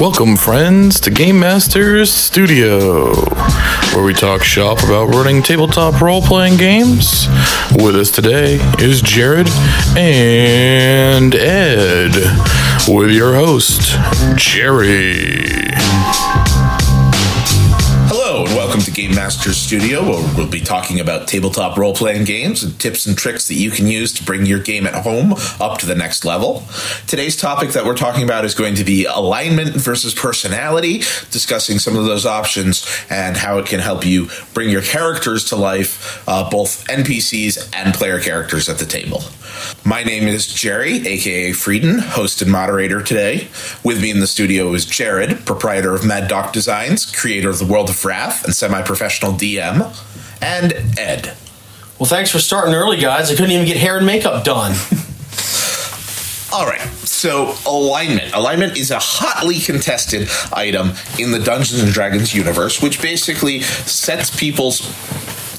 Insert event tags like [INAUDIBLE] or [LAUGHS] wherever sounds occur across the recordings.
Welcome, friends, to Game Masters Studio, where we talk shop about running tabletop role playing games. With us today is Jared and Ed, with your host, Jerry. Game Masters Studio, where we'll be talking about tabletop role playing games and tips and tricks that you can use to bring your game at home up to the next level. Today's topic that we're talking about is going to be alignment versus personality, discussing some of those options and how it can help you bring your characters to life, uh, both NPCs and player characters at the table. My name is Jerry, aka Frieden, host and moderator today. With me in the studio is Jared, proprietor of Mad Doc Designs, creator of the World of Wrath, and semi professional DM, and Ed. Well, thanks for starting early, guys. I couldn't even get hair and makeup done. [LAUGHS] All right, so alignment. Alignment is a hotly contested item in the Dungeons and Dragons universe, which basically sets people's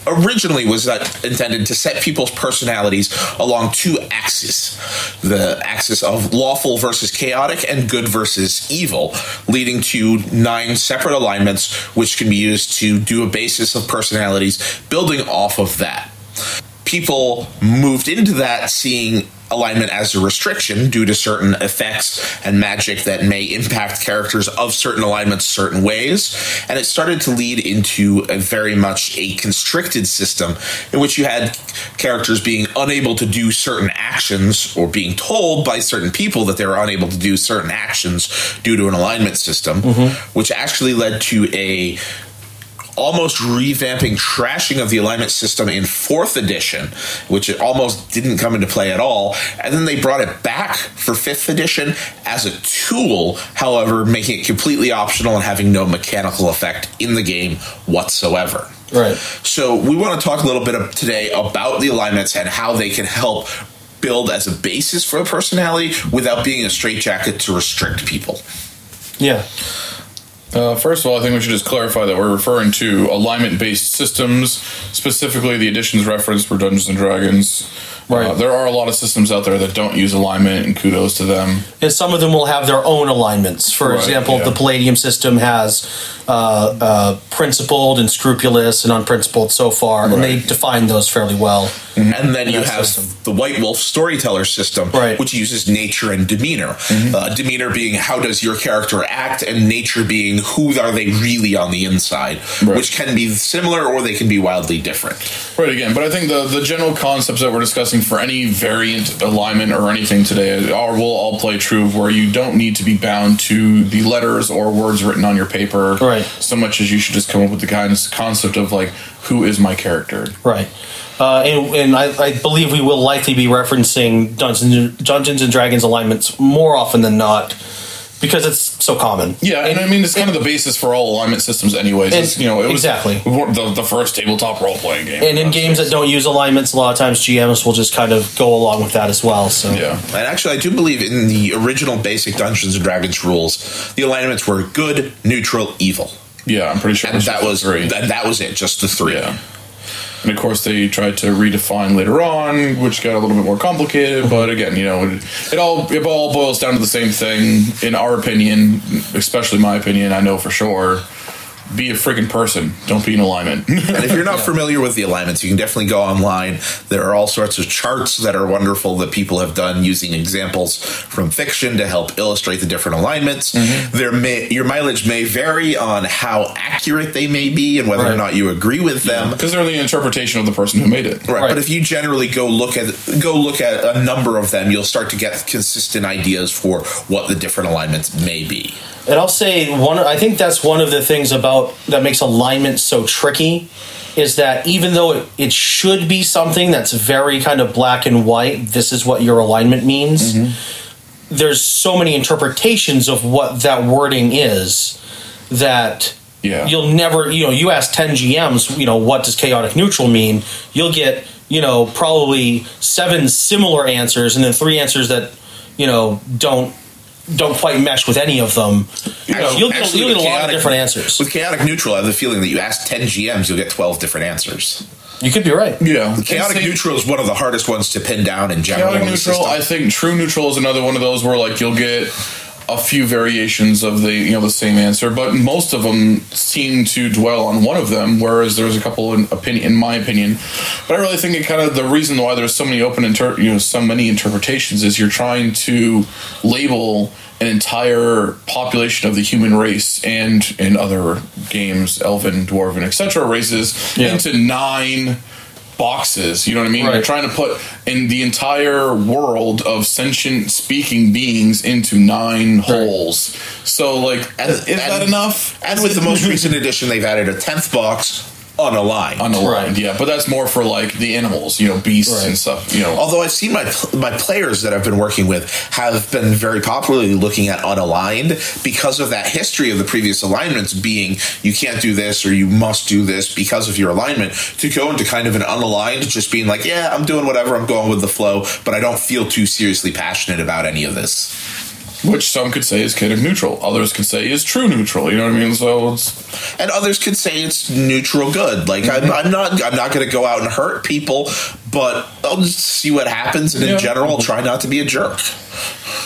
originally was that intended to set people's personalities along two axes. The axis of lawful versus chaotic and good versus evil leading to nine separate alignments which can be used to do a basis of personalities building off of that people moved into that seeing alignment as a restriction due to certain effects and magic that may impact characters of certain alignments certain ways. And it started to lead into a very much a constricted system in which you had characters being unable to do certain actions or being told by certain people that they were unable to do certain actions due to an alignment system mm-hmm. which actually led to a almost revamping trashing of the alignment system in fourth edition, which it almost didn't come into play at all. And then they brought it back for fifth edition as a tool, however, making it completely optional and having no mechanical effect in the game whatsoever. right. So we want to talk a little bit of today about the alignments and how they can help build as a basis for a personality without being a straitjacket to restrict people. Yeah. Uh, first of all, I think we should just clarify that we're referring to alignment based systems, specifically the editions referenced for Dungeons and Dragons. Right. Uh, there are a lot of systems out there that don't use alignment, and kudos to them. And some of them will have their own alignments. For Right, example, yeah. the Palladium system has uh, uh, principled and scrupulous and unprincipled so far, and they define those fairly well. And then you have system. the White Wolf storyteller system, Right. which uses nature and demeanor. Uh, demeanor being how does your character act, and nature being who are they really on the inside, Right. which can be similar or they can be wildly different. Right again, but I think the the general concepts that we're discussing for any variant alignment or anything today are will all play true of where you don't need to be bound to the letters or words written on your paper Right. So much as you should just come up with the kind of concept of like who is my character. Right. Uh, and and I, I believe we will likely be referencing Dungeons, Dungeons and Dragons alignments more often than not because it's so common. Yeah, and, I mean it's kind of the basis for all alignment systems, anyways. And- you know, it was exactly. the, the first tabletop role playing game. And in games that don't use alignments, a lot of times GMs will just kind of go along with that as well. So yeah, And actually, I do believe in the original basic Dungeons and Dragons rules, the alignments were good, neutral, evil, yeah, I'm pretty sure. and it's that was three. that, that was it, just the three. Yeah. And of course, they tried to redefine later on, which got a little bit more complicated. But mm-hmm. again, you know, it, it all it all boils down to the same thing. In our opinion, especially my opinion, I know for sure. Be a freaking person. Don't be an alignment. [LAUGHS] And if you're not familiar with the alignments, you can definitely go online. There are all sorts of charts that are wonderful that people have done using examples from fiction to help illustrate the different alignments. Mm-hmm. There may your mileage may vary on how accurate they may be and whether or not you agree with them. Because they're the interpretation of the person who made it. Right. Right. But if you generally go look at go look at a number of them, you'll start to get consistent ideas for what the different alignments may be. And I'll say one. I think that's one of the things about that makes alignment so tricky, is that even though it, it should be something that's very kind of black and white, this is what your alignment means. Mm-hmm. There's so many interpretations of what that wording is that Yeah. you'll never. You know, you ask ten GMs, you know, what does chaotic neutral mean? You'll get you know probably seven similar answers, and then three answers that you know don't don't quite mesh with any of them. you know, you'll, get, actually, you'll get a with lot of different answers. With chaotic neutral, I have the feeling that you ask ten GMs, you'll get twelve different answers. You could be right. Yeah. Chaotic And neutral is one of the hardest ones to pin down in general. Chaotic neutral. system. I think true neutral is another one of those where like you'll get a few variations of the you know the same answer, but most of them seem to dwell on one of them. Whereas there's a couple in opinion, in my opinion, but I really think it kind of the reason why there's so many open inter- you know so many interpretations is you're trying to label an entire population of the human race and in other games, elven, dwarven, etc. races Yeah. into nine boxes. You know what I mean? Right. You're trying to put in the entire world of sentient speaking beings into nine holes. So, like, And- is that enough? And with the most [LAUGHS] recent edition, they've added a tenth box on a line. Unaligned, Right. yeah, but that's more for like the animals, you know, beasts Right. and stuff. You know, Although I've seen my my players that I've been working with have been very popularly looking at unaligned because of that history of the previous alignments being you can't do this or you must do this because of your alignment to go into kind of an unaligned just being like yeah I'm doing whatever I'm going with the flow but I don't feel too seriously passionate about any of this. Which some could say is kind of neutral, others could say is true neutral. You know what I mean? So it's and others could say it's neutral good. Like I'm, mm-hmm. I'm not, I'm not going to go out and hurt people, but I'll just see what happens. And in general, I'll try not to be a jerk.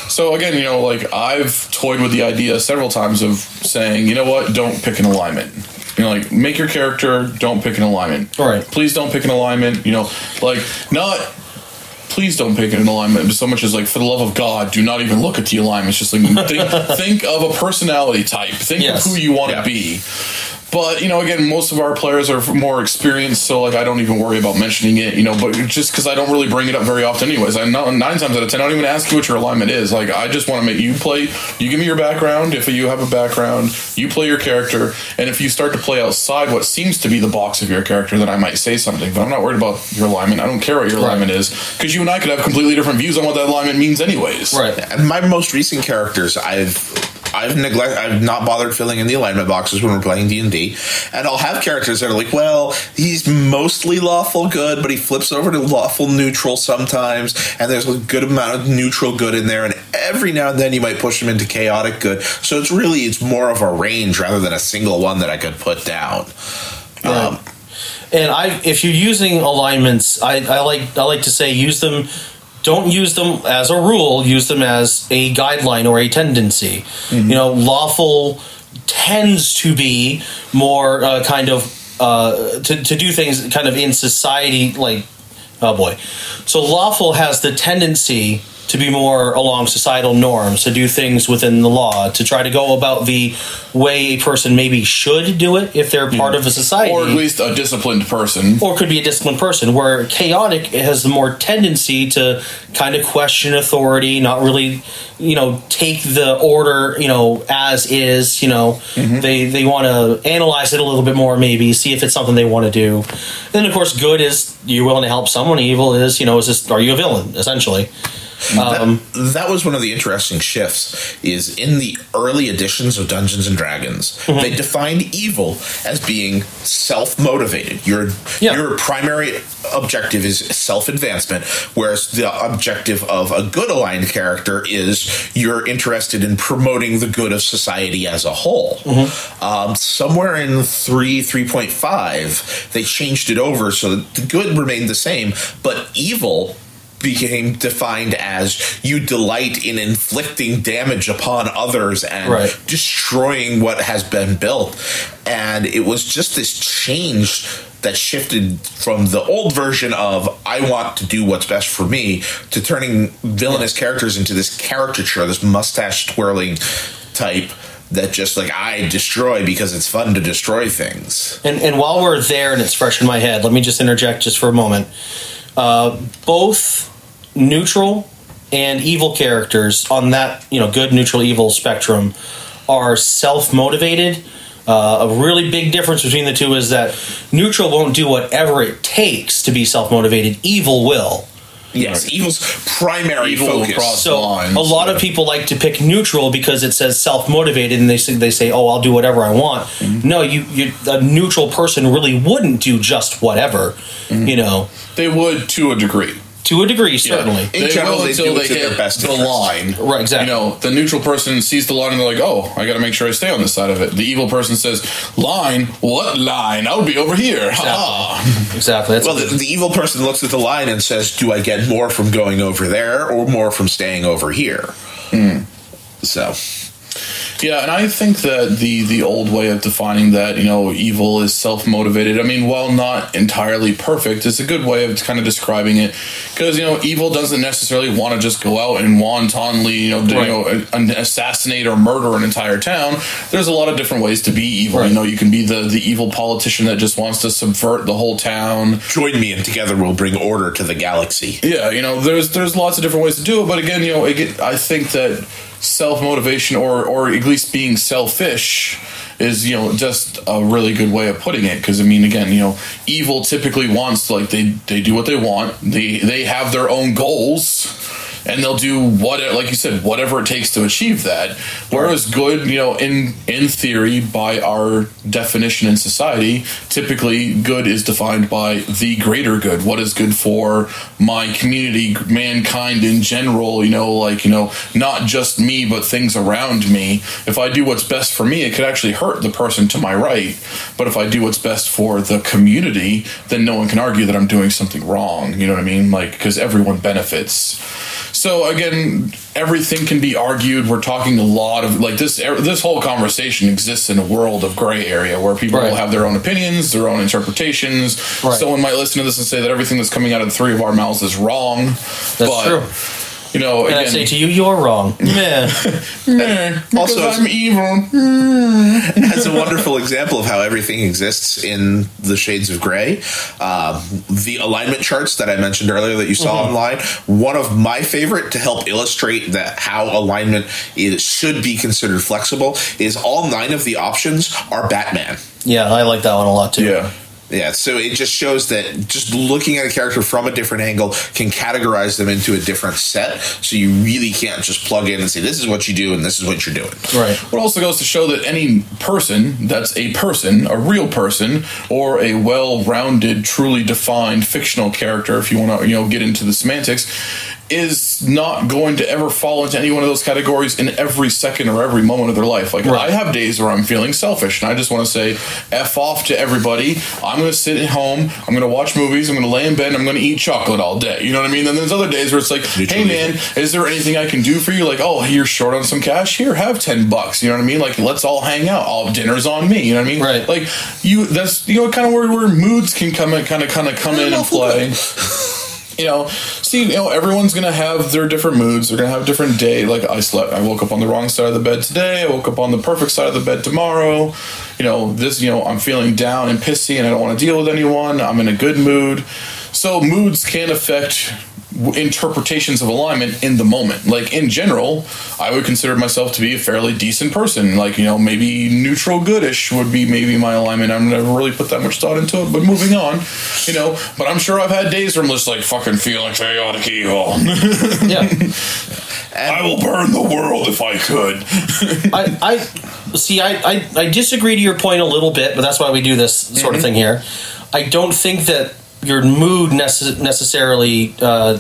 So again, you know, like I've toyed with the idea several times of saying, you know what, don't pick an alignment. You know, like make your character, don't pick an alignment. Right. Please don't pick an alignment. You know, like not. Please don't pick an alignment. So much as like, for the love of God, do not even look at the alignments. Just like [LAUGHS] think, think of a personality type. Think Yes. of who you want to Yeah. be. But you know, again, most of our players are more experienced, so like I don't even worry about mentioning it. You know, but just because I don't really bring it up very often, anyways. I nine times out of ten, I don't even ask you what your alignment is. Like I just want to make you play. You give me your background. If you have a background, you play your character, and if you start to play outside what seems to be the box of your character, then I might say something. But I'm not worried about your alignment. I don't care what your Right. alignment is because you and I could have completely different views on what that alignment means, anyways. Right. And my most recent characters, I've I've neglect I've not bothered filling in the alignment boxes when we're playing D and D, and I'll have characters that are like, well, he's mostly lawful good, but he flips over to lawful neutral sometimes, and there's a good amount of neutral good in there, and every now and then you might push him into chaotic good. So it's really it's more of a range rather than a single one that I could put down. Um, And I, if you're using alignments, I, I like I like to say use them. Don't use them as a rule. Use them as a guideline or a tendency. You know, lawful tends to be more uh, kind of uh, to to do things kind of in society. Like, oh boy, so lawful has the tendency to be more along societal norms, to do things within the law, to try to go about the way a person maybe should do it if they're part hmm. of a society. Or at least a disciplined person. or could be a disciplined person where chaotic has the more tendency to kind of question authority not really you know take the order you know as is you know. Mm-hmm. They they want to analyze it a little bit more maybe see if it's something they want to do. Then of course good is you're willing to help someone evil is you know is this are you a villain essentially um, that, that was one of the interesting shifts is in the early editions of dungeons and dragons Mm-hmm. they defined evil as being self-motivated your Yeah. your primary objective is self-advancement whereas the objective of a good aligned character is you're interested in promoting the good of society as a whole Mm-hmm. um, somewhere in 3 3.5 they changed it over so that the good remained the same but evil became defined as you delight in inflicting damage upon others and Right. destroying what has been built. And it was just this change that shifted from the old version of I want to do what's best for me to turning villainous characters into this caricature, this mustache twirling type that just like I destroy because it's fun to destroy things. And, and while we're there and it's fresh in my head, let me just interject just for a moment. Uh, both neutral and evil characters on that you know good neutral evil spectrum are self-motivated. Uh, a really big difference between the two is that neutral won't do whatever it takes to be self-motivated. Evil will. Yes, evil's primary Evil focus. So lines, a lot yeah. of people like to pick neutral because it says self-motivated, and they say they say, "Oh, I'll do whatever I want." Mm-hmm. No, you, you a neutral person really wouldn't do just whatever. Mm-hmm. You know, They would to a degree. To a degree, certainly. In general, they do it to their best the interest. line. Right, exactly. You know, the neutral person sees the line and they're like, "Oh, I got to make sure I stay on this side of it." The evil person says, "Line? What line? I would be over here." Ha Exactly. That's Well, the, the evil person looks at the line and says, "Do I get more from going over there, or more from staying over here?" Hmm. So Yeah, and I think that the the old way of defining that, you know, evil is self motivated. I mean, while not entirely perfect, it's a good way of kind of describing it because you know, evil doesn't necessarily want to just go out and wantonly, you know, Right. you know, assassinate or murder an entire town. There's a lot of different ways to be evil. Right. You know, you can be the the evil politician that just wants to subvert the whole town. join me, and together we'll bring order to the galaxy. Yeah, you know, there's there's lots of different ways to do it, but again, you know, it, I think that self motivation or or at least being selfish is you know just a really good way of putting it. Because I mean again you know evil typically wants like they they do what they want. They they have their own goals and they'll do what like you said whatever it takes to achieve that. Whereas good you know in in theory by our definition in society. Typically good is defined by the greater good. What is good for my community mankind in general you know like you know not just me but things around me. If i do what's best for me it could actually hurt the person to my right. But if i do what's best for the community then no one can argue that i'm doing something wrong. You know what i mean? Like because everyone benefits so again, everything can be argued. We're talking a lot of like this. Er, this whole conversation exists in a world of gray area where people Right. will have their own opinions, their own interpretations. Right. Someone might listen to this and say that everything that's coming out of the three of our mouths is wrong. That's but, true. You know, And I say to you, you're wrong. [LAUGHS] Yeah. [LAUGHS] Mm. also Also- I'm evil. Mm. As a wonderful example of how everything exists in the shades of gray, um, the alignment charts that I mentioned earlier that you saw mm-hmm. online. One of my favorite to help illustrate that how alignment is should be considered flexible is all nine of the options are Batman. yeah, I like that one a lot too. Yeah. Yeah, so it just shows that just looking at a character from a different angle can categorize them into a different set. So you really can't just plug in and say, this is what you do and this is what you're doing. Right. What also goes to show that any person that's a person, a real person, or a well-rounded, truly defined fictional character, if you want to, you know, get into the semantics, is not going to ever fall into any one of those categories in every second or every moment of their life. Like Right. I have days where I'm feeling selfish, and I just want to say f off to everybody. I'm going to sit at home. I'm going to watch movies. I'm going to lay in bed. and I'm going to eat chocolate all day. You know what I mean? Then there's other days where it's like, hey man, is there anything I can do for you? Like, oh, you're short on some cash. Here, have ten bucks. You know what I mean? Like, let's all hang out. All dinner's on me. You know what I mean? Right. Like, you. That's you know kind of where where moods can come in, kind of kind of come in and play. [LAUGHS] [LAUGHS] You know, see, you know, everyone's gonna have their different moods. They're gonna have a different day. Like I slept, I woke up on the wrong side of the bed today. I woke up on the perfect side of the bed tomorrow. You know, this, you know, I'm feeling down and pissy, and I don't want to deal with anyone. I'm in a good mood. So moods can affect interpretations of alignment in the moment. Like in general, I would consider myself to be a fairly decent person. Like you know, maybe neutral goodish would be maybe my alignment. I've never really put that much thought into it. But moving on, you know. But I'm sure I've had days where I'm just like fucking feeling chaotic evil. Yeah. [LAUGHS] I will burn the world if I could. I, I see. I, I, I disagree to your point a little bit, but that's why we do this sort of mm-hmm. thing here. I don't think that your mood necess- necessarily uh,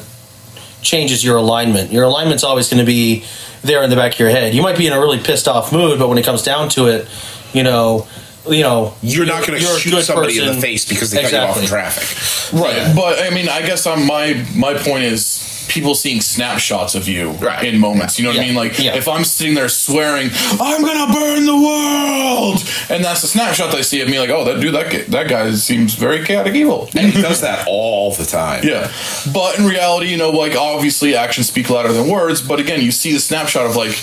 changes your alignment. Your alignment's always going to be there in the back of your head. You might be in a really pissed off mood, but when it comes down to it, you know, you know, You're not going to shoot good somebody in the face because they cut you off in traffic. Right, but I mean, I guess on my my point is people seeing snapshots of you Right. in moments. You know what I mean? Like Yeah. if I'm sitting there swearing, "I'm gonna burn the world," and that's a snapshot they see of me, like, "Oh, that dude, that guy, that guy seems very chaotic evil." And he does that all the time. Yeah, but in reality, you know, like obviously actions speak louder than words. But again, you see the snapshot of like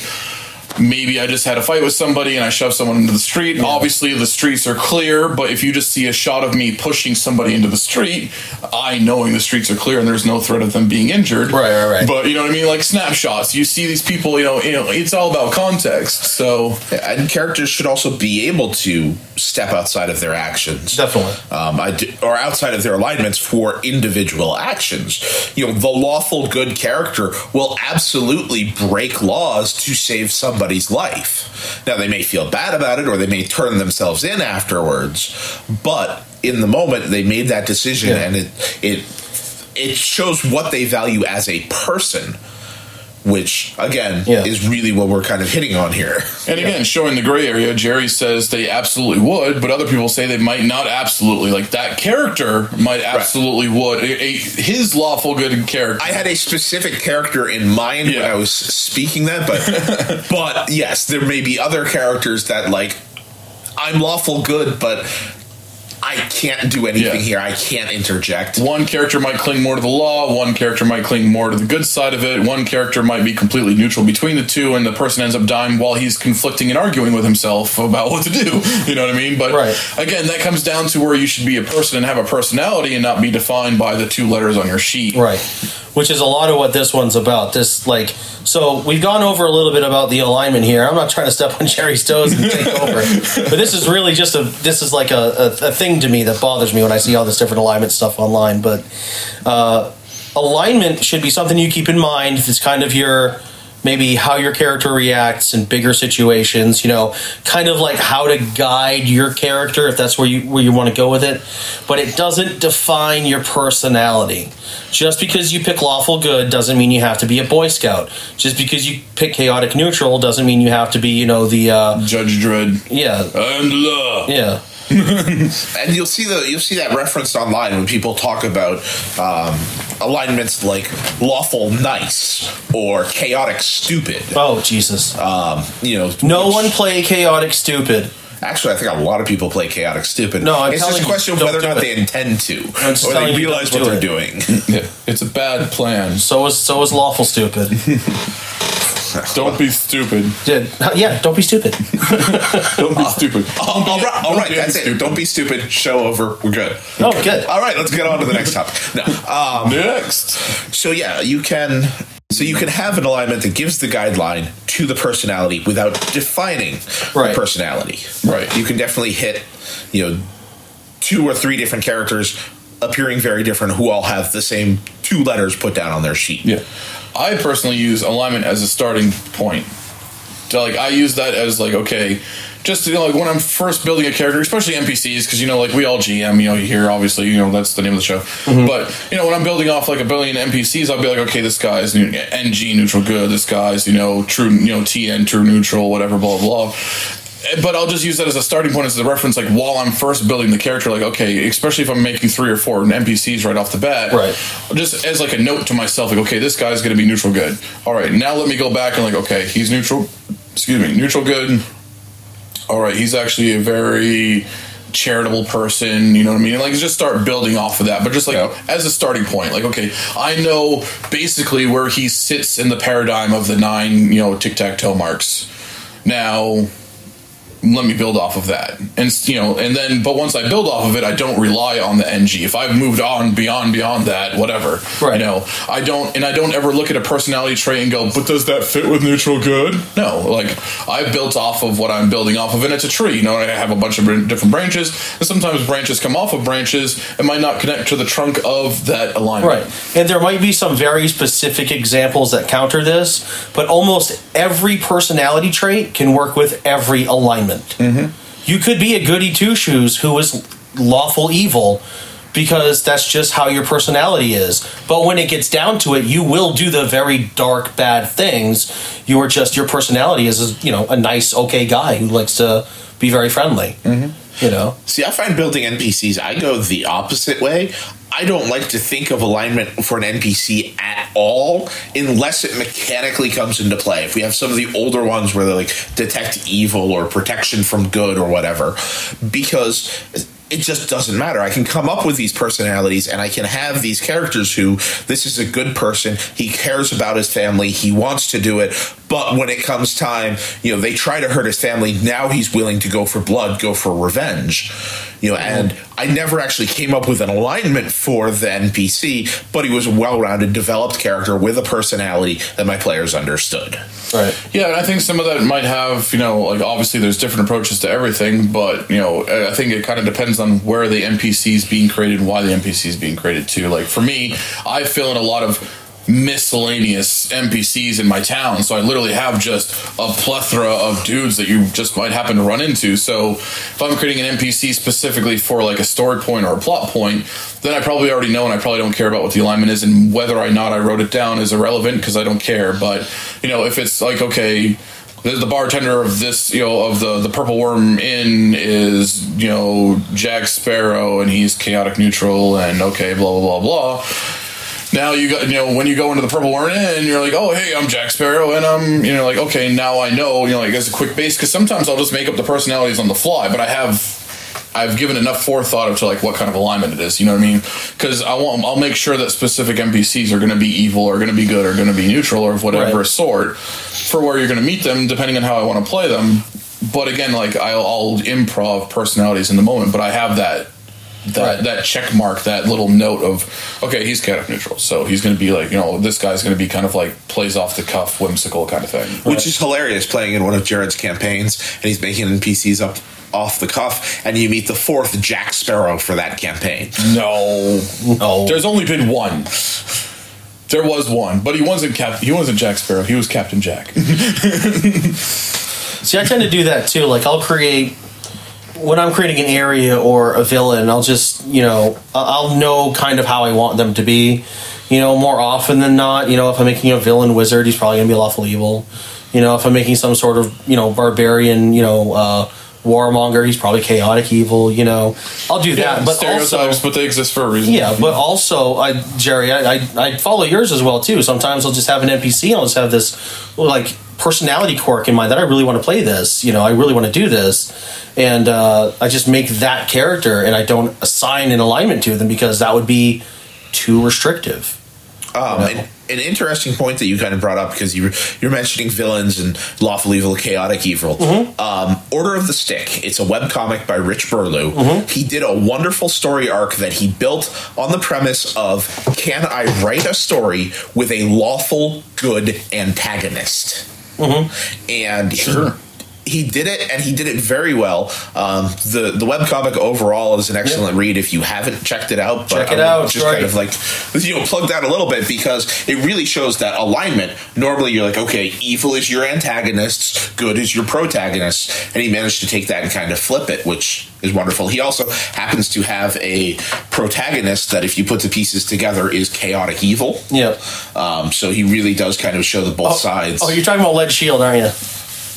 maybe I just had a fight with somebody and I shoved someone into the street. Obviously, the streets are clear, but if you just see a shot of me pushing somebody into the street, I knowing the streets are clear and there's no threat of them being injured. Right, right, right. But you know what I mean? Like snapshots, you see these people. You know, you know, it's all about context. So And characters should also be able to step outside of their actions. Definitely. Um, I d- or outside of their alignments for individual actions. You know, the lawful good character will absolutely break laws to save somebody's life. Now, they may feel bad about it or they may turn themselves in afterwards, but in the moment they made that decision Yeah. and it, it, it shows what they value as a person which again Yeah. is really what we're kind of hitting on here. And again, showing the gray area, Jerry says they absolutely would, but other people say they might not absolutely. Like that character might absolutely would. A- a- his lawful good character. I had a specific character in mind when I was speaking that, but [LAUGHS] but yes, there may be other characters that like I'm lawful good, but I can't do anything Yeah. here. I can't interject. one character might cling more to the law, one character might cling more to the good side of it, one character might be completely neutral between the two, and the person ends up dying while he's conflicting and arguing with himself about what to do. [LAUGHS] You know what I mean? But Right. again, that comes down to where you should be a person and have a personality and not be defined by the two letters on your sheet. Right. Which is a lot of what this one's about. This like so we've gone over a little bit about the alignment here. I'm not trying to step on [LAUGHS] Jerry's toes and take over, but this is really just a this is like a, a, a thing to me that bothers me when I see all this different alignment stuff online. But uh, alignment should be something you keep in mind. It's kind of your maybe how your character reacts in bigger situations. You know, kind of like how to guide your character if that's where you where you want to go with it. But it doesn't define your personality. Just because you pick lawful good doesn't mean you have to be a Boy Scout. Just because you pick chaotic neutral doesn't mean you have to be, you know, the uh, Judge Dredd yeah, and law. yeah. And you'll see the you'll see that referenced online when people talk about um, alignments like lawful nice or chaotic stupid. Oh Jesus! Um, you know, No which- one play chaotic stupid. Actually, I think a lot of people play chaotic stupid. No, I'm it's just a question of whether or not it. they intend to, I'm or they realize what do they're it. doing. [LAUGHS] Yeah, it's a bad plan. So is so is lawful stupid. [LAUGHS] [LAUGHS] Don't be stupid. Did yeah? Don't be stupid. [LAUGHS] Don't be stupid. [LAUGHS] all Don't be- right, don't that's it. stupid. Don't be stupid. Show over. We're good. Oh, good. All right, let's get on to the next topic. No, um, Next. so yeah, you can. So you can have an alignment that gives the guideline to the personality without defining Right. the personality. Right. You can definitely hit, you know, two or three different characters appearing very different who all have the same two letters put down on their sheet. Yeah. I personally use alignment as a starting point. So like I use that as like okay, just you know, like when I'm first building a character, especially NPCs, because you know like we all GM, you know you hear obviously you know that's the name of the show. Mm-hmm. But you know when I'm building off like a billion NPCs, I'll be like okay, this guy's NG neutral good, this guy's you know true you know TN true neutral whatever blah blah. Eh, but I'll just use that as a starting point as a reference, like while I'm first building the character, like okay, especially if I'm making three or four NPCs right off the bat, Right. just as like a note to myself, like, okay, this guy's going to be neutral good. All right, now let me go back and like, okay, he's neutral. Excuse me, neutral good. All right, he's actually a very charitable person. You know what I mean? Like, just start building off of that. But just like Yeah. as a starting point, like, okay, I know basically where he sits in the paradigm of the nine, you know, tic tac toe marks. Now, let me build off of that and you know and then but once i build off of it i don't rely on the ng if i've moved on beyond beyond that whatever Right. you know i don't and i don't ever look at a personality trait and go but does that fit with neutral good no like i've built off of what i'm building off of and it's a tree you know i have a bunch of different branches and sometimes branches come off of branches and might not connect to the trunk of that alignment Right. And there might be some very specific examples that counter this, but almost every personality trait can work with every alignment. Mm-hmm. You could be a goody two shoes who is lawful evil because that's just how your personality is. But when it gets down to it, you will do the very dark, bad things. You are just your personality is, you know, a nice, okay guy who likes to be very friendly. Mm-hmm. You know, See, I find building NPCs, I go the opposite way. I don't like to think of alignment for an NPC at all unless it mechanically comes into play. If we have some of the older ones where they like detect evil or protection from good or whatever, because it just doesn't matter. I can come up with these personalities and I can have these characters who this is a good person. He cares about his family. He wants to do it. But when it comes time, you know, they try to hurt his family. Now he's willing to go for blood, go for revenge. You know, and I never actually came up with an alignment for the NPC, but he was a well rounded, developed character with a personality that my players understood. right? Yeah, and I think some of that might have, you know, like obviously there's different approaches to everything, but you know, I think it kind of depends on where the NPC is being created and why the NPC is being created too. Like for me, I fill in a lot of miscellaneous NPCs in my town. So I literally have just a plethora of dudes that you just might happen to run into. So if I'm creating an NPC specifically for like a story point or a plot point, then I probably already know and I probably don't care about what the alignment is and whether or not I wrote it down is irrelevant because I don't care. But you know, if it's like okay, the, bartender of this, you know, of the the Purple Worm Inn is, you know, Jack Sparrow, and he's chaotic neutral, and okay, blah blah blah blah. Now you got, you know, when you go into the Purple Worm Inn, you're like, oh hey, I'm Jack Sparrow, and I'm, you know, like okay, now I know, you know, like as a quick base, because sometimes I'll just make up the personalities on the fly, but I have. I've given enough forethought to like what kind of alignment it is. You know what I mean? Because I want, I'll make sure that specific NPCs are going to be evil, or going to be good, or going to be neutral, or of whatever Right. sort for where you're going to meet them, depending on how I want to play them. But again, like I'll, I'll improv personalities in the moment, but I have that that Right. that check mark, that little note of okay, he's chaotic neutral, so he's going to be like you know this guy's going to be kind of like plays off the cuff, whimsical kind of thing. which is hilarious playing in one of Jared's campaigns and he's making NPCs up off the cuff and you meet the fourth Jack Sparrow for that campaign. No, No. There's only been one. There was one, but he wasn't Cap. He wasn't Jack Sparrow. He was Captain Jack. [LAUGHS] See, I tend to do that too. Like, I'll create when I'm creating an area or a villain. I'll just, you know, I'll know kind of how I want them to be. You know, more often than not, you know, if I'm making a villain wizard, he's probably gonna be lawful evil. You know, if I'm making some sort of, you know, barbarian, you know, uh, warmonger, he's probably chaotic evil. You know, I'll do that. but stereotypes, also, but they exist for a reason. yeah, but also, I Jerry, I, I I follow yours as well too. Sometimes I'll just have an NPC. and I'll just have this like personality quirk in mind that I really want to play this. You know, I really want to do this, and uh, I just make that character, and I don't assign an alignment to them because that would be too restrictive. Um, an, an interesting point that you kind of brought up because you, you're mentioning villains and lawful evil, chaotic evil. Um, Order of the Stick. It's a webcomic by Rich Burlew. He did a wonderful story arc that he built on the premise of can I write a story with a lawful good antagonist? And Sure. he he did it and he did it very well. Um, the the webcomic overall is an excellent read if you haven't checked it out. But Check it out, Just right. kind of like you know plug that a little bit because it really shows that alignment. Normally you're like okay, evil is your antagonist, good is your protagonist, and he managed to take that and kind of flip it, which is wonderful. He also happens to have a protagonist that if you put the pieces together is chaotic evil. Yeah. Um, so he really does kind of show the both sides. Oh, you're talking about lead shield, aren't you?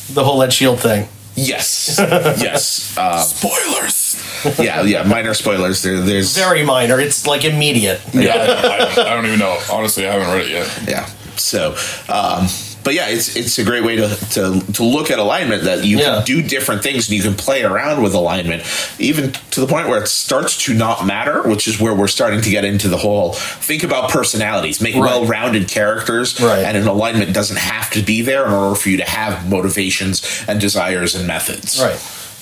The whole lead shield thing. Yes, [LAUGHS] yes. Um, Spoilers. yeah, yeah. Minor spoilers. There, there's Very minor. It's like immediate. Yeah, I, [LAUGHS] I, I don't even know. Honestly, I haven't read it yet. yeah. So, um, but yeah, it's it's a great way to to, to look at alignment that you Yeah. can do different things and you can play around with alignment, even to the point where it starts to not matter, which is where we're starting to get into the whole think about personalities, make Right. well-rounded characters, Right. and an alignment doesn't have to be there in order for you to have motivations and desires and methods. Right.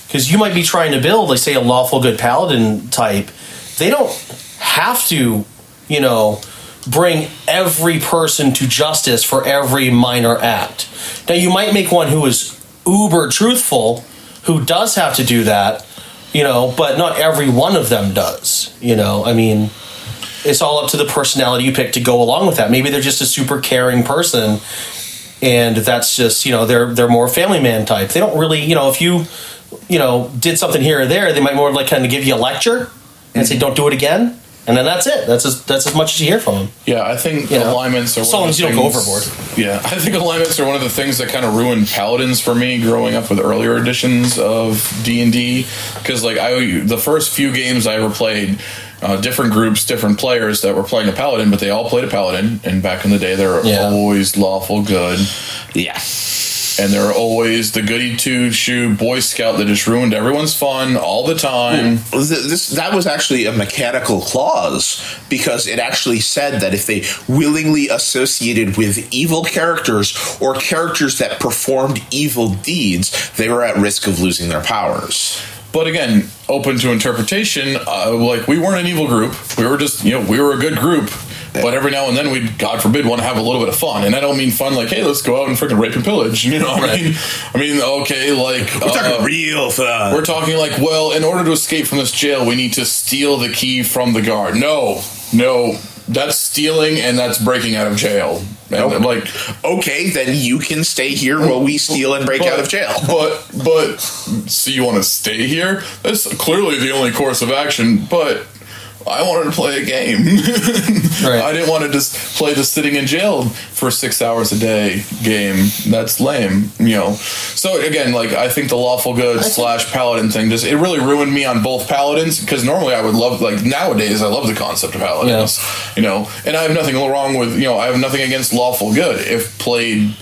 Because you might be trying to build, like, say, a lawful good paladin type. They don't have to, you know, bring every person to justice for every minor act. Now, you might make one who is uber truthful, who does have to do that, you know, but not every one of them does. You know, I mean, it's all up to the personality you pick to go along with that. Maybe they're just a super caring person and that's just you know they're they're more family man type. They don't really you know if you you know did something here or there, they might more like kind of give you a lecture and say don't do it again, and then that's it. That's as that's as much as you hear from them. Yeah, I think You know, alignments are as long as the you don't go overboard. Yeah, [LAUGHS] I think alignments are one of the things that kind of ruined paladins for me growing up with earlier editions of D and D because like I the first few games I ever played. Uh, different groups, different players that were playing a paladin, but they all played a paladin. And back in the day, they were Yeah. always lawful good, Yeah. And they were always the goody two shoe boy scout that just ruined everyone's fun all the time. Th- this that was actually a mechanical clause because it actually said that if they willingly associated with evil characters or characters that performed evil deeds, they were at risk of losing their powers. But again, open to interpretation. Uh, like we weren't an evil group. We were just, you know, we were a good group. But every now and then we'd, God forbid, want to have a little bit of fun. And I don't mean fun like, hey, let's go out and freaking rape and pillage. [LAUGHS] You know what I mean? I mean, okay, like We're talking uh, real fun. we're talking like, well, in order to escape from this jail, we need to steal the key from the guard. No, no, that's stealing and that's breaking out of jail. And like Okay, then you can stay here while we steal and break but- out of jail. But but so you want to stay here? That's clearly the only course of action. But I wanted to play a game. [LAUGHS] Right. I didn't want to just play the sitting in jail for six hours a day game. That's lame, you know. So again, like I think the lawful good slash paladin thing just it really ruined me on both paladins because normally I would love like nowadays I love the concept of paladins, you know. And I have nothing wrong with you know I have nothing against lawful good if played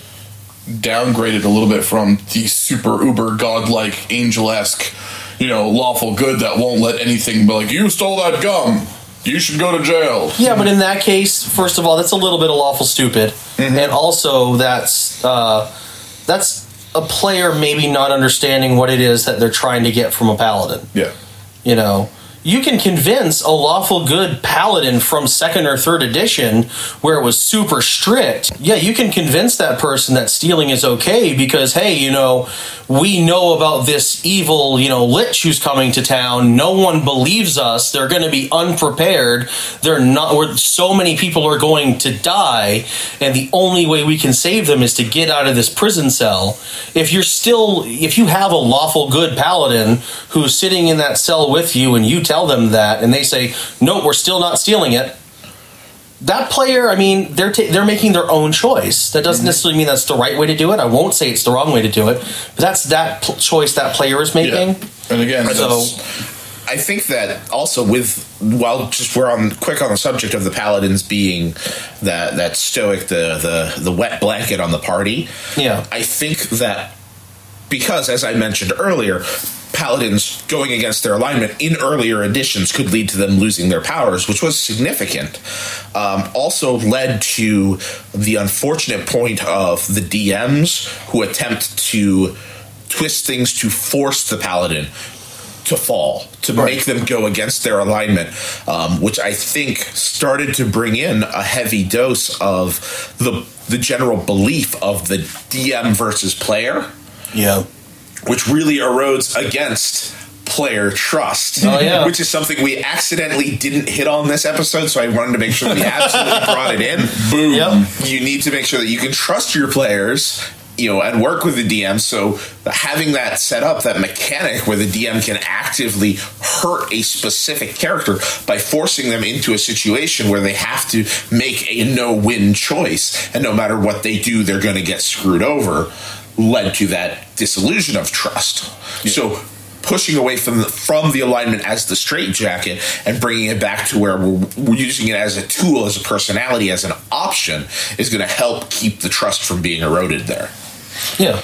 downgraded a little bit from the super uber godlike angel esque, you know, lawful good that won't let anything be like, you stole that gum. You should go to jail. Yeah, but in that case, first of all, that's a little bit of lawful stupid, and also that's uh, that's a player maybe not understanding what it is that they're trying to get from a paladin. Yeah. You know, you can convince a lawful good paladin from second or third edition where it was super strict. Yeah, you can convince that person that stealing is okay because, hey, you know, we know about this evil, you know, lich who's coming to town. No one believes us. They're going to be unprepared. They're not, so many people are going to die. And the only way we can save them is to get out of this prison cell. If you're still, if you have a lawful good paladin who's sitting in that cell with you and you tell them that and they say, no, we're still not stealing it. That player, I mean, they're ta- they're making their own choice. That doesn't mm-hmm. necessarily mean that's the right way to do it. I won't say it's the wrong way to do it, but that's that pl- choice that player is making. Yeah. And again, So- I think that also with while just we're on quick on the subject of the paladins being that that stoic the the the wet blanket on the party. Yeah. I think that because as I mentioned earlier, paladins going against their alignment in earlier editions could lead to them losing their powers, which was significant. Um, also led to the unfortunate point of the DMs who attempt to twist things to force the paladin to fall to make them go against their alignment, um, which I think started to bring in a heavy dose of the the general belief of the DM versus player, Yeah. which really erodes against player trust. Oh, yeah. [LAUGHS] which is something we accidentally didn't hit on this episode, so I wanted to make sure we absolutely [LAUGHS] brought it in. boom. Yep. You need to make sure that you can trust your players. You know, and work with the DM. So having that set up, that mechanic where the DM can actively hurt a specific character by forcing them into a situation where they have to make a no-win choice, and no matter what they do, they're going to get screwed over, led to that disillusion of trust. So pushing away from the, from the alignment as the straitjacket and bringing it back to where we're, we're using it as a tool, as a personality, as an option is going to help keep the trust from being eroded there. Yeah.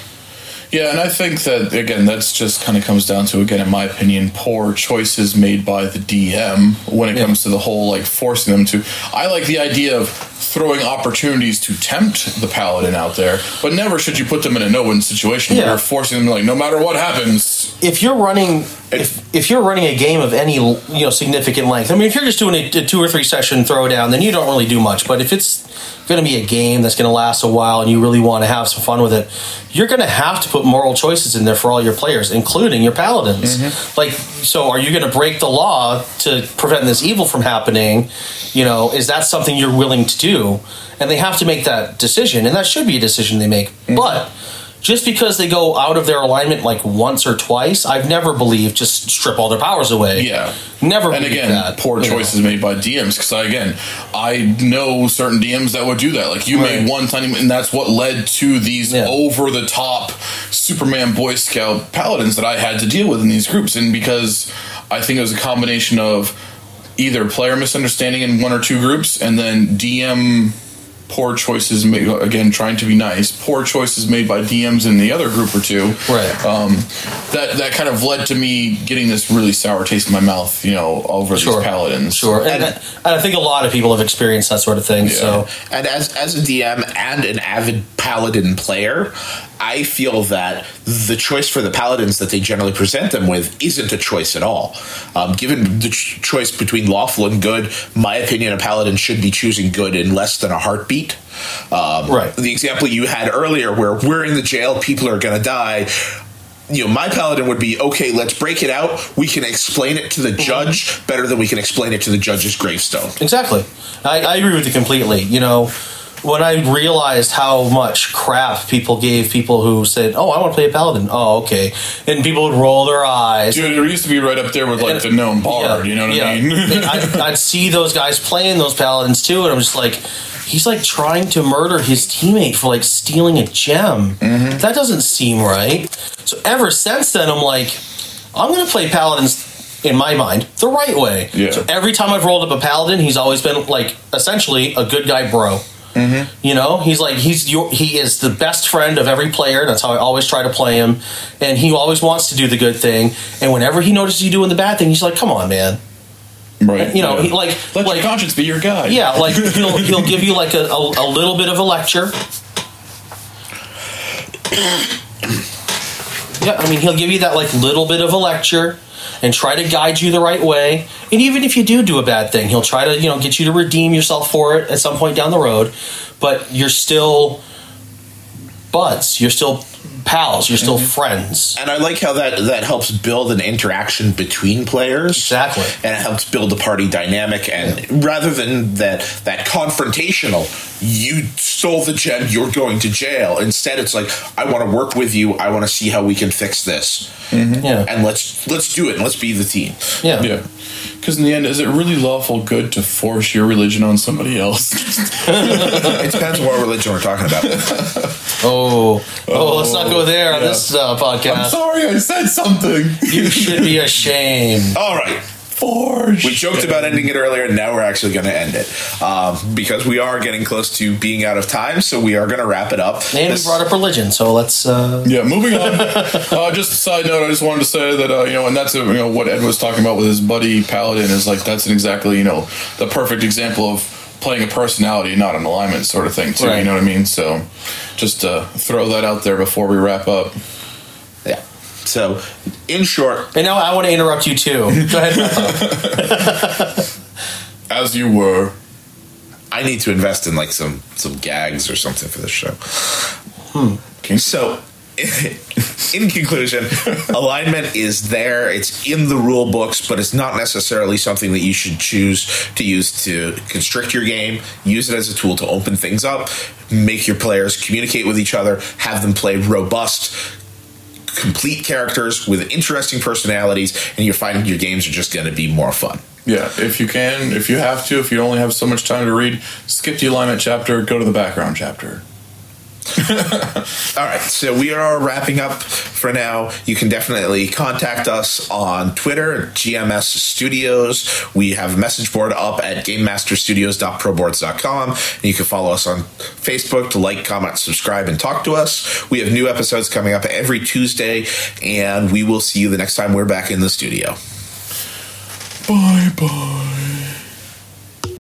Yeah, and I think that again, that's just kind of comes down to again, in my opinion, poor choices made by the DM when it Yeah. comes to the whole like forcing them to. I like the idea of throwing opportunities to tempt the paladin out there, but never should you put them in a no-win situation Yeah. where you're forcing them like no matter what happens. if you're running if, if you're running a game of any you know significant length, I mean, if you're just doing a, a two or three session throwdown, then you don't really do much. But if it's going to be a game that's going to last a while and you really want to have some fun with it, you're going to have to put moral choices in there for all your players, including your paladins. Mm-hmm. Like, so are you going to break the law to prevent this evil from happening? You know, is that something you're willing to do? And they have to make that decision, and that should be a decision they make. Mm-hmm. But just because they go out of their alignment like once or twice, I've never believed just strip all their powers away. Yeah. Never And again, that. poor know. choices made by DMs. Because I, again, I know certain DMs that would do that. Like you Right. made one tiny, and that's what led to these Yeah. over the top Superman Boy Scout paladins that I had to deal with in these groups. And because I think it was a combination of either player misunderstanding in one or two groups, and then DM poor choices made again trying to be nice poor choices made by dms in the other group or two Right. um, that that kind of led to me getting this really sour taste in my mouth you know over Sure. these paladins Sure. And, And- and I think a lot of people have experienced that sort of thing. So, And as as a DM and an avid paladin player, I feel that the choice for the paladins that they generally present them with isn't a choice at all. Um, given the ch- choice between lawful and good, my opinion, a paladin should be choosing good in less than a heartbeat. Um, Right. The example you had earlier, where we're in the jail, people are going to die. you know, my paladin would be okay. Let's break it out. We can explain it to the judge better than we can explain it to the judge's gravestone. Exactly. I, I agree with you completely. You know, when I realized how much crap people gave people who said, "Oh, I want to play a paladin." Oh, okay, and people would roll their eyes. Dude, it used to be right up there with like And- the gnome bard. Yeah, you know what yeah. I mean? I'd, [LAUGHS] I'd see those guys playing those paladins too, and I'm just like, he's like trying to murder his teammate for like stealing a gem. Mm-hmm. That doesn't seem right. So ever since then, I'm like, I'm gonna play paladins. In my mind, the right way. Yeah. So every time I've rolled up a paladin, he's always been like essentially a good guy, bro. Mm-hmm. You know, he's like he's your, he is the best friend of every player. That's how I always try to play him, and he always wants to do the good thing. And whenever he notices you doing the bad thing, he's like, "Come on, man." right. You know, yeah. he, like let like your conscience be your guide. yeah, like he'll he'll give you like a, a, a little bit of a lecture. [COUGHS] Yeah, I mean he'll give you that like little bit of a lecture and try to guide you the right way. And even if you do do a bad thing, he'll try to you know get you to redeem yourself for it at some point down the road. But you're still buds. You're still pals. You're still mhm. friends. And I like how that that helps build an interaction between players. Exactly. And it helps build the party dynamic and rather than that that confrontational, you stole the gem, you're going to jail. Instead it's like, I want to work with you, I want to see how we can fix this. Mm-hmm. Yeah. And let's let's do it and let's be the team. Yeah. Yeah. Because in the end, is it really lawful good to force your religion on somebody else? [LAUGHS] It depends on what religion we're talking about. Oh. Oh, let's not go there on yeah. this uh, I'm sorry, I said something. You should be [LAUGHS] ashamed. All right. Force. We joked about ending it earlier, and now we're actually going to end it um, because we are getting close to being out of time. So we are going to wrap it up. And we This- brought up religion, so let's. Uh, Yeah, moving on. [LAUGHS] uh, just a side note, I just wanted to say that uh, you know, and that's uh, you know what Ed was talking about with his buddy Paladin is like that's an exactly you know the perfect example of playing a personality, not an alignment sort of thing too. You know what I mean? So just uh, throw that out there before we wrap up. Yeah. So, in short, and now I want to interrupt you too. Go ahead. [LAUGHS] As you were. I need to invest in like some some gags or something for this show. Hmm. King. So, [LAUGHS] in conclusion, alignment is there. It's in the rule books, but it's not necessarily something that you should choose to use to constrict your game. Use it as a tool to open things up, make your players communicate with each other, have them play robust, complete characters with interesting personalities, and you're finding your games are just going to be more fun. Yeah, if you can, if you have to, if you only have so much time to read, skip the alignment chapter, go to the background chapter. [LAUGHS] All right, so we are wrapping up for now. You can definitely contact us on Twitter, GMS Studios. We have a message board up at GameMasterStudios.proboards.com. And you can follow us on Facebook to like, comment, subscribe, and talk to us. We have new episodes coming up every Tuesday, and we will see you the next time we're back in the studio. Bye bye.